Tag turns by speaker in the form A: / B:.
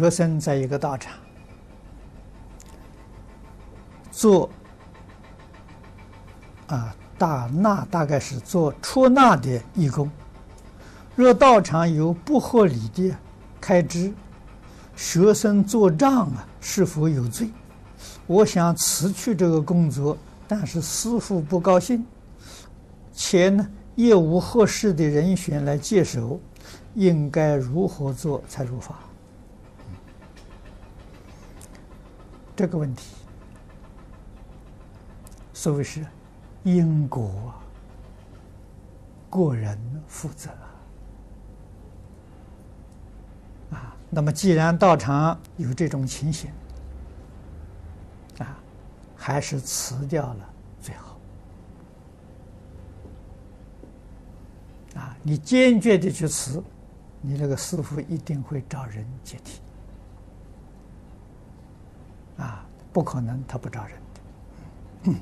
A: 学生在一个道场做啊大纳，大概是做出纳的义工。若道场有不合理的开支，学生做账啊，是否有罪？我想辞去这个工作，但是师父不高兴，且呢也无合适的人选来接手，应该如何做才如法？这个问题，所谓是因果，个人负责啊。那么，既然道场有这种情形，啊，还是辞掉了最好。啊，你坚决的去辞，你那个师傅一定会找人接替。啊，不可能，他不招人的。